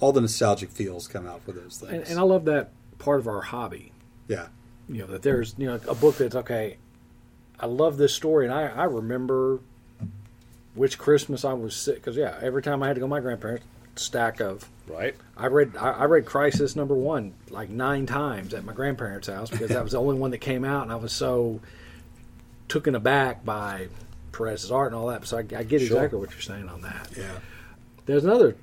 all the nostalgic feels come out for those things. And, and I love that part of our hobby. Yeah, you know that there's you know a book that's okay. I love this story, and I I remember which Christmas I was sick because yeah, every time I had to go to my grandparents, stack of Right. I read I, I, read Crisis number one like nine times at my grandparents' house because that was the only one that came out, and I was so taken aback by Perez's art and all that. So I, I get exactly sure. what you're saying on that. Yeah. There's another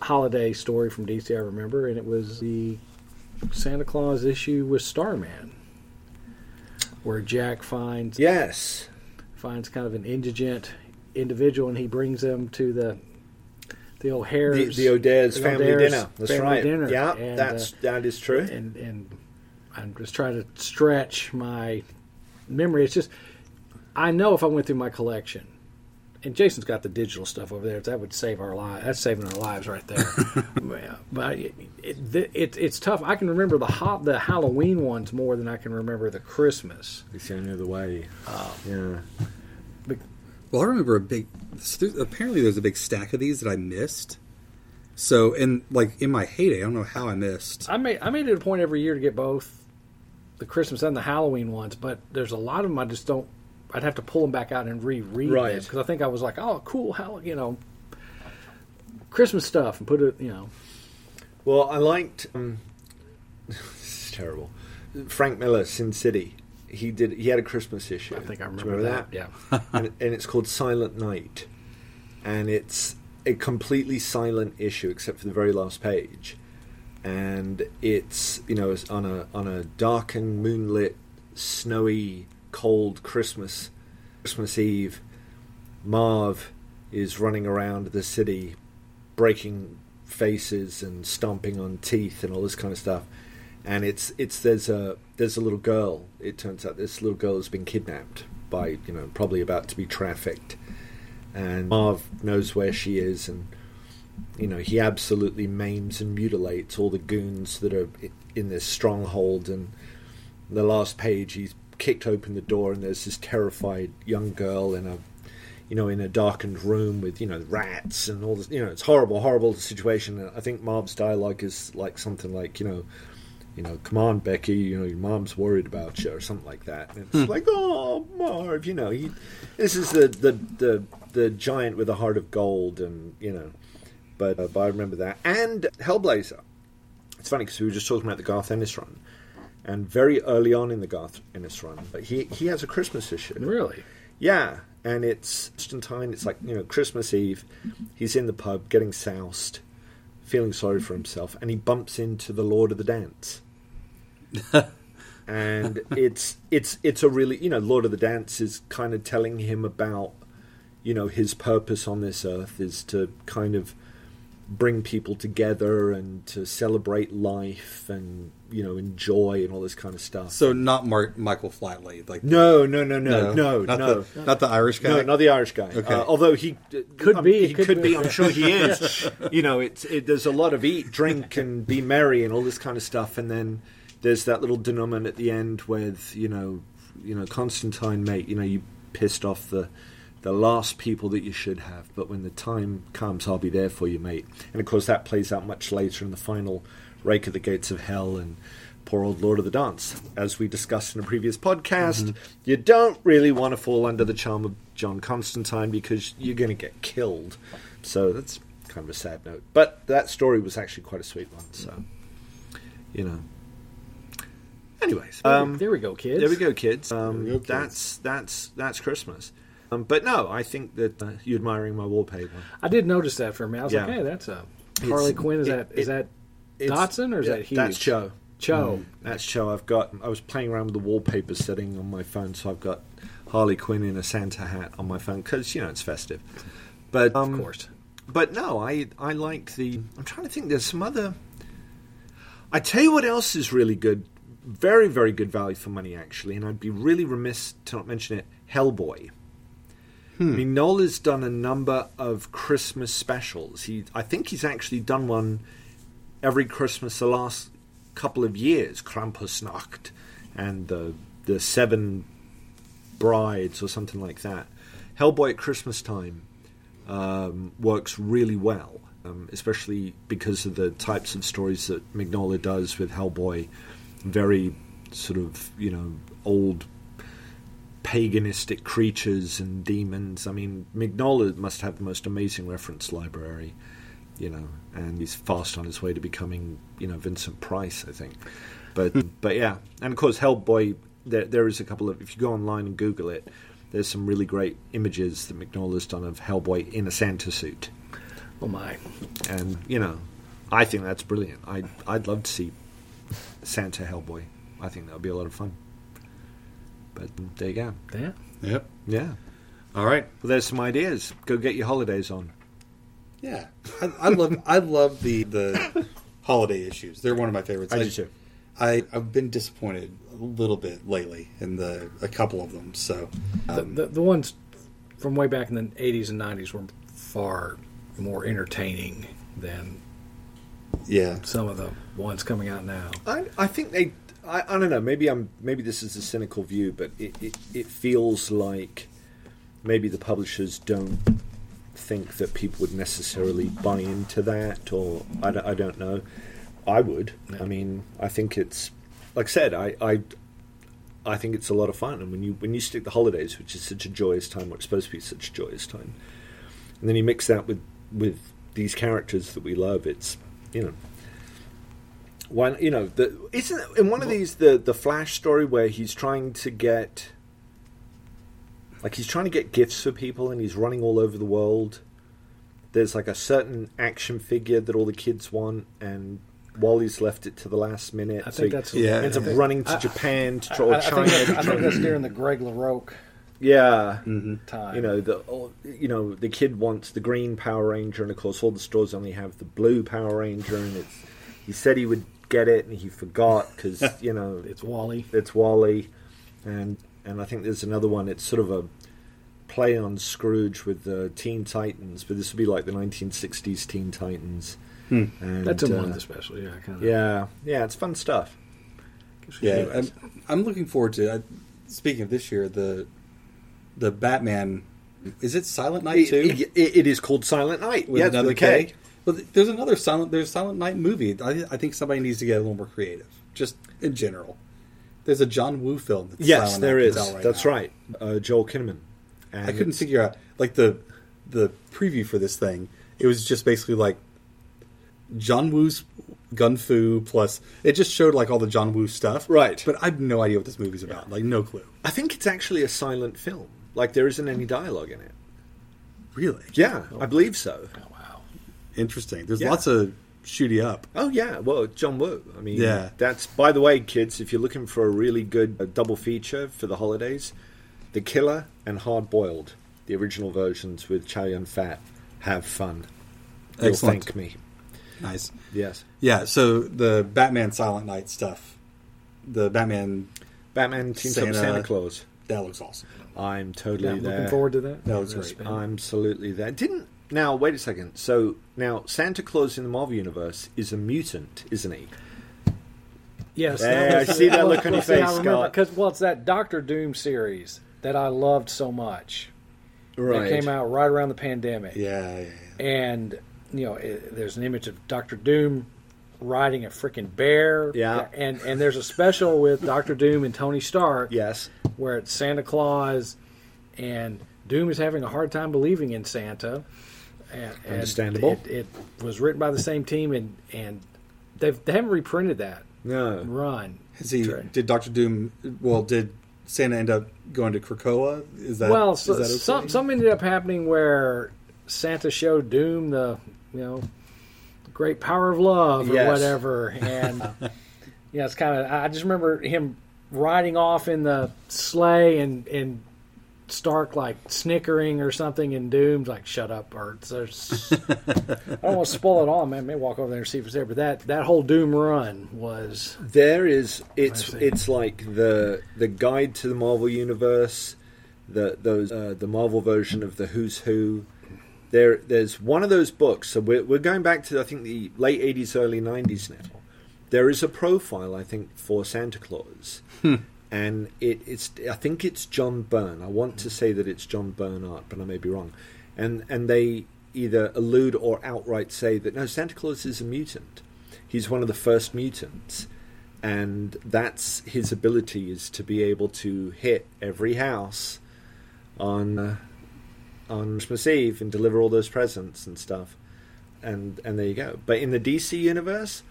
holiday story from DC I remember, and it was the Santa Claus issue with Starman, where Jack finds yes finds kind of an indigent individual, and he brings them to the the O'Hare's, the, the O'Dare's family O'Dare's dinner. That's family right. Dinner. Yeah, and, that's uh, that is true. And and I'm just trying to stretch my memory. It's just I know if I went through my collection, and Jason's got the digital stuff over there. That would save our lives. That's saving our lives right there. but it, it, it, it's tough. I can remember the hot, the Halloween ones more than I can remember the Christmas. It's the only other way. Uh, yeah. Well, I remember a big. Apparently, there's a big stack of these that I missed. So, in like in my heyday, I don't know how I missed. I made I made it a point every year to get both the Christmas and the Halloween ones, but there's a lot of them I just don't. I'd have to pull them back out and reread right. because I think I was like, oh, cool, how you know, Christmas stuff, and put it, you know. Well, I liked. Um, this is terrible. Frank Miller, Sin City. He did. He had a Christmas issue. I think I you remember, that. Yeah. and, and it's called Silent Night, and it's a completely silent issue except for the very last page, and it's you know it's on a on a dark and moonlit, snowy, cold Christmas Christmas Eve. Marv is running around the city, breaking faces and stomping on teeth and all this kind of stuff. And it's it's there's a there's a little girl. It turns out this little girl has been kidnapped by you know probably about to be trafficked, and Marv knows where she is, and you know he absolutely maims and mutilates all the goons that are in this stronghold. And the last page, he's kicked open the door, and there's this terrified young girl in a you know, in a darkened room with, you know, rats and all this, you know, it's horrible, horrible situation. I think Marv's dialogue is like something like, you know, you know, come on, Becky, you know, your mom's worried about you or something like that. And it's like, oh, Marv, you know, he, this is the, the, the, the giant with a heart of gold and, you know, but, uh, but I remember that. And Hellblazer. It's funny because we were just talking about the Garth Ennis run. And very early on in the Garth Ennis run, he, he has a Christmas issue. Really? Yeah, and it's Constantine. It's like you know Christmas Eve. He's in the pub getting soused, feeling sorry for himself, and he bumps into the Lord of the Dance. and it's it's it's a really you know Lord of the Dance is kind of telling him about you know his purpose on this earth is to kind of bring people together and to celebrate life and you know enjoy and all this kind of stuff. So not Mark, Michael Flatley, like No, no, no, no, no, not no. the, not the Irish guy. No, not the Irish guy. Okay. Uh, although he Could um, be, he could could, be. be. I'm sure he is. you know, it's it, there's a lot of eat, drink, and be merry, and all this kind of stuff. And then there's that little denouement at the end with you know, you know, Constantine, mate. You know, you pissed off the the last people that you should have, but when the time comes, I'll be there for you, mate. And of course, that plays out much later in the final rake at the gates of hell and poor old Lord of the Dance. As we discussed in a previous podcast, mm-hmm. you don't really want to fall under the charm of John Constantine because you're going to get killed. So that's kind of a sad note. But that story was actually quite a sweet one. So, you know. Anyways, um, there we go, kids. there we go, kids. Um, we go, kids. That's that's that's Christmas. Um, but no, I think that uh, you admiring my wallpaper. I did notice that for me. I was Yeah. like, hey, that's a Harley Quinn. Is it- that is it- that It's- Dodson or is yeah, that Hughes? That's Cho. Cho. That's Cho. I've got. I was playing around with the wallpaper setting on my phone, so I've got Harley Quinn in a Santa hat on my phone because you know it's festive. But um, Of course. But no, I I like the. I'm trying to think. There's some other. I tell you what else is really good, very very good value for money actually, and I'd be really remiss to not mention it. Hellboy. I mean, Nola's done a number of Christmas specials. He, I think he's actually done one every Christmas the last couple of years. Krampusnacht and the the Seven Brides or something like that. Hellboy at Christmas time um, works really well, um, especially because of the types of stories that Mignola does with Hellboy. Very sort of you know old paganistic creatures and demons. I mean, Mignola must have the most amazing reference library, you know, and he's fast on his way to becoming, you know, Vincent Price, I think. But hmm. but yeah, and of course Hellboy. There there is a couple of if you go online and Google it, there's some really great images that Mignola's done of Hellboy in a Santa suit, Oh my. and you know, I think that's brilliant. I I'd love to see Santa Hellboy. I think that would be a lot of fun. But there you go. Yeah. Yep. Yeah. All right. Well, there's some ideas. Go get your holidays on. Yeah, I, I love I love the the holiday issues. They're one of my favorites. I do too. I I've been disappointed a little bit lately in the a couple of them. So The, um, the, the ones from way back in the 80s and 90s were far more entertaining than yeah, some of the ones coming out now. I, I think they. I, I don't know. Maybe I'm. Maybe this is a cynical view, but it, it, it feels like maybe the publishers don't think that people would necessarily buy into that, or I, don't- I don't know. I would. I mean, I think it's like I said. I, I I think it's a lot of fun, and when you when you stick the holidays, which is such a joyous time, or it's supposed to be such a joyous time, and then you mix that with with these characters that we love, it's you know One, you know, the isn't in one of these the the Flash story where he's trying to get, like he's trying to get gifts for people and he's running all over the world. There's like a certain action figure that all the kids want, and Wally's left it to the last minute. I so think he that's Yeah. ends up running to I- Japan to I, try or I China. think that's, to I think that's during the Greg LaRocque yeah, time. you know the you know the kid wants the green Power Ranger, and of course all the stores only have the blue Power Ranger, and it's he said he would get it and he forgot because you know it's Wally. it's Wally, and and I think there's another one. It's sort of a play on Scrooge with the Teen Titans, but this would be like the 1960s Teen Titans. Hmm. And, That's in one uh, of the special. Yeah, kind of. Yeah, yeah, it's fun stuff. Yeah, I'm, I'm looking forward to. Uh, speaking of this year, the the Batman. Is it Silent Night too? it- it is called Silent Night. with yeah, another with a K. K. Well, th- there's another Silent. There's Silent Night movie. I, I think somebody needs to get a little more creative, just in general. There's a John Woo film. That's Yes, Silent there Night is. that's out That's now. right. Uh, Joel Kinnaman. And I couldn't it's- figure out like the the preview for this thing. It was just basically like John Woo's Gun Fu plus. It just showed like all the John Woo stuff, Right. But I have no idea what this movie's about. Like no clue. I think it's actually a silent film. Like there isn't any dialogue in it. Really Yeah, I believe so. Oh, wow. interesting. There's Yeah. lots of shooty up. Oh yeah, well John Woo. I mean, Yeah. That's by the way, kids. If you're looking for a really good uh, double feature for the holidays, The Killer and Hard Boiled, the original versions with Chow Yun Fat, have fun. You'll Excellent. thank me. Nice. Yes, Yeah. So the Batman Silent Knight stuff. The Batman Batman teams up Santa- Santa Claus. That looks awesome. I'm totally Yeah, I'm there. looking forward to that. That looks great. been- I'm absolutely there. Didn't now wait a second. So now Santa Claus in the Marvel universe is a mutant, isn't he? Yes, There, I see that look on your face, Scott. Because well, it's that Doctor Doom series that I loved so much. That came out right around the pandemic, Yeah. yeah, yeah. and you know, it, there's an image of Doctor Doom riding a freaking bear. Yeah. and and there's a special with Doctor Doom and Tony Stark. Yes. where it's Santa Claus, and Doom is having a hard time believing in Santa. And, and Understandable. It, it was written by the same team, and and they've they haven't reprinted that No. run. Has he? True. Did Doctor Doom? Well, did Santa end up going to Krakoa? Is that well, is so, that okay? some some ended up happening where Santa showed Doom the you know great power of love or Yes. whatever, and yeah, it's kind of. I just remember him riding off in the sleigh and and Stark like snickering or something, and Doom's like, "Shut up, Bert." It's- I don't want to spoil it all, man. May walk over there and see if it's there. But that that whole Doom run was There is it's it's like the the guide to the Marvel universe, the those uh, the Marvel version of the Who's Who. There there's one of those books. So we're we're going back to I think the late eighties, early nineties now. There is a profile I think for Santa Claus, and it, it's I think it's John Byrne. I want to say that it's John Byrne art, but I may be wrong. And and they either allude or outright say that no, Santa Claus is a mutant. He's one of the first mutants, and that's his ability is to be able to hit every house on uh, on Christmas Eve and deliver all those presents and stuff. And and there you go. But in the DC universe,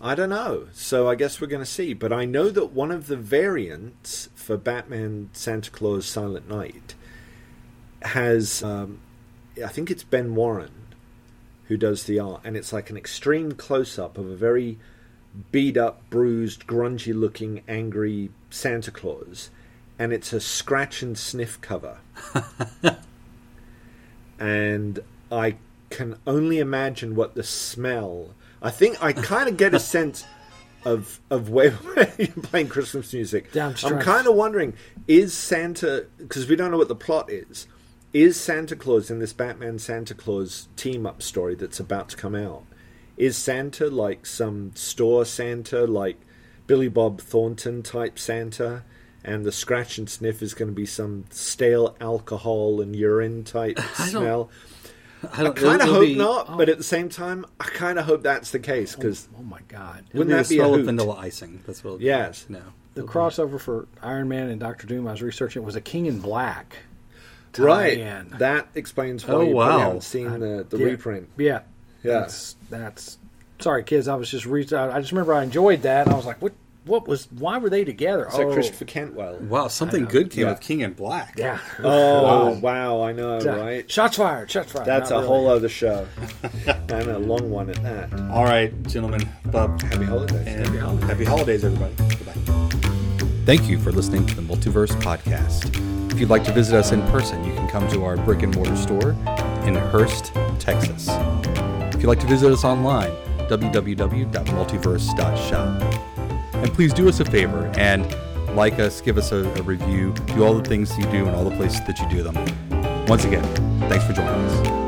I don't know. So I guess we're going to see. But I know that one of the variants for Batman Santa Claus Silent Knight has, um, I think it's Ben Warren who does the art, and it's like an extreme close up of a very beat up, bruised, grungy looking, angry Santa Claus, and it's a scratch and sniff cover. and I can only imagine what the smell. I think I kind of get a sense of of where you're playing Christmas music. I'm kind of wondering: is Santa because we don't know what the plot is? Is Santa Claus in this Batman Santa Claus team up story that's about to come out? Is Santa like some store Santa, like Billy Bob Thornton type Santa? And the scratch and sniff is going to be some stale alcohol and urine type I don't- smell. I, I kind of hope be- not, oh. but at the same time, I kind of hope that's the case oh, because oh my god. It'll wouldn't be that the be a smell of hoot? vanilla icing? That's what. it'll be. Yes. No. The crossover for Iron Man and Doctor Doom, I was researching, was a King in Black. right? tie-in. That explains why Oh, you wow. haven't seen the, the Yeah. reprint. Yeah, Yeah. That's that's Sorry, kids. I was just re- I just remember I enjoyed that. And I was like, what? What was? Why were they together? Is oh, Christopher Cantwell? Wow, something good came Yeah. with King in Black. yeah. Oh wow, I know, Yeah. right? Shots fired. Shots fired. That's a Not whole other show, and a long one at that. All right, gentlemen. Bub. Happy holidays. And happy holidays, everybody. Goodbye. Thank you for listening to the Multiverse Podcast. If you'd like to visit us in person, you can come to our brick and mortar store in Hurst, Texas. If you'd like to visit us online, www.multiverse.shop. And please do us a favor and like us, give us a, a review, do all the things you do and all the places that you do them. Once again, thanks for joining us.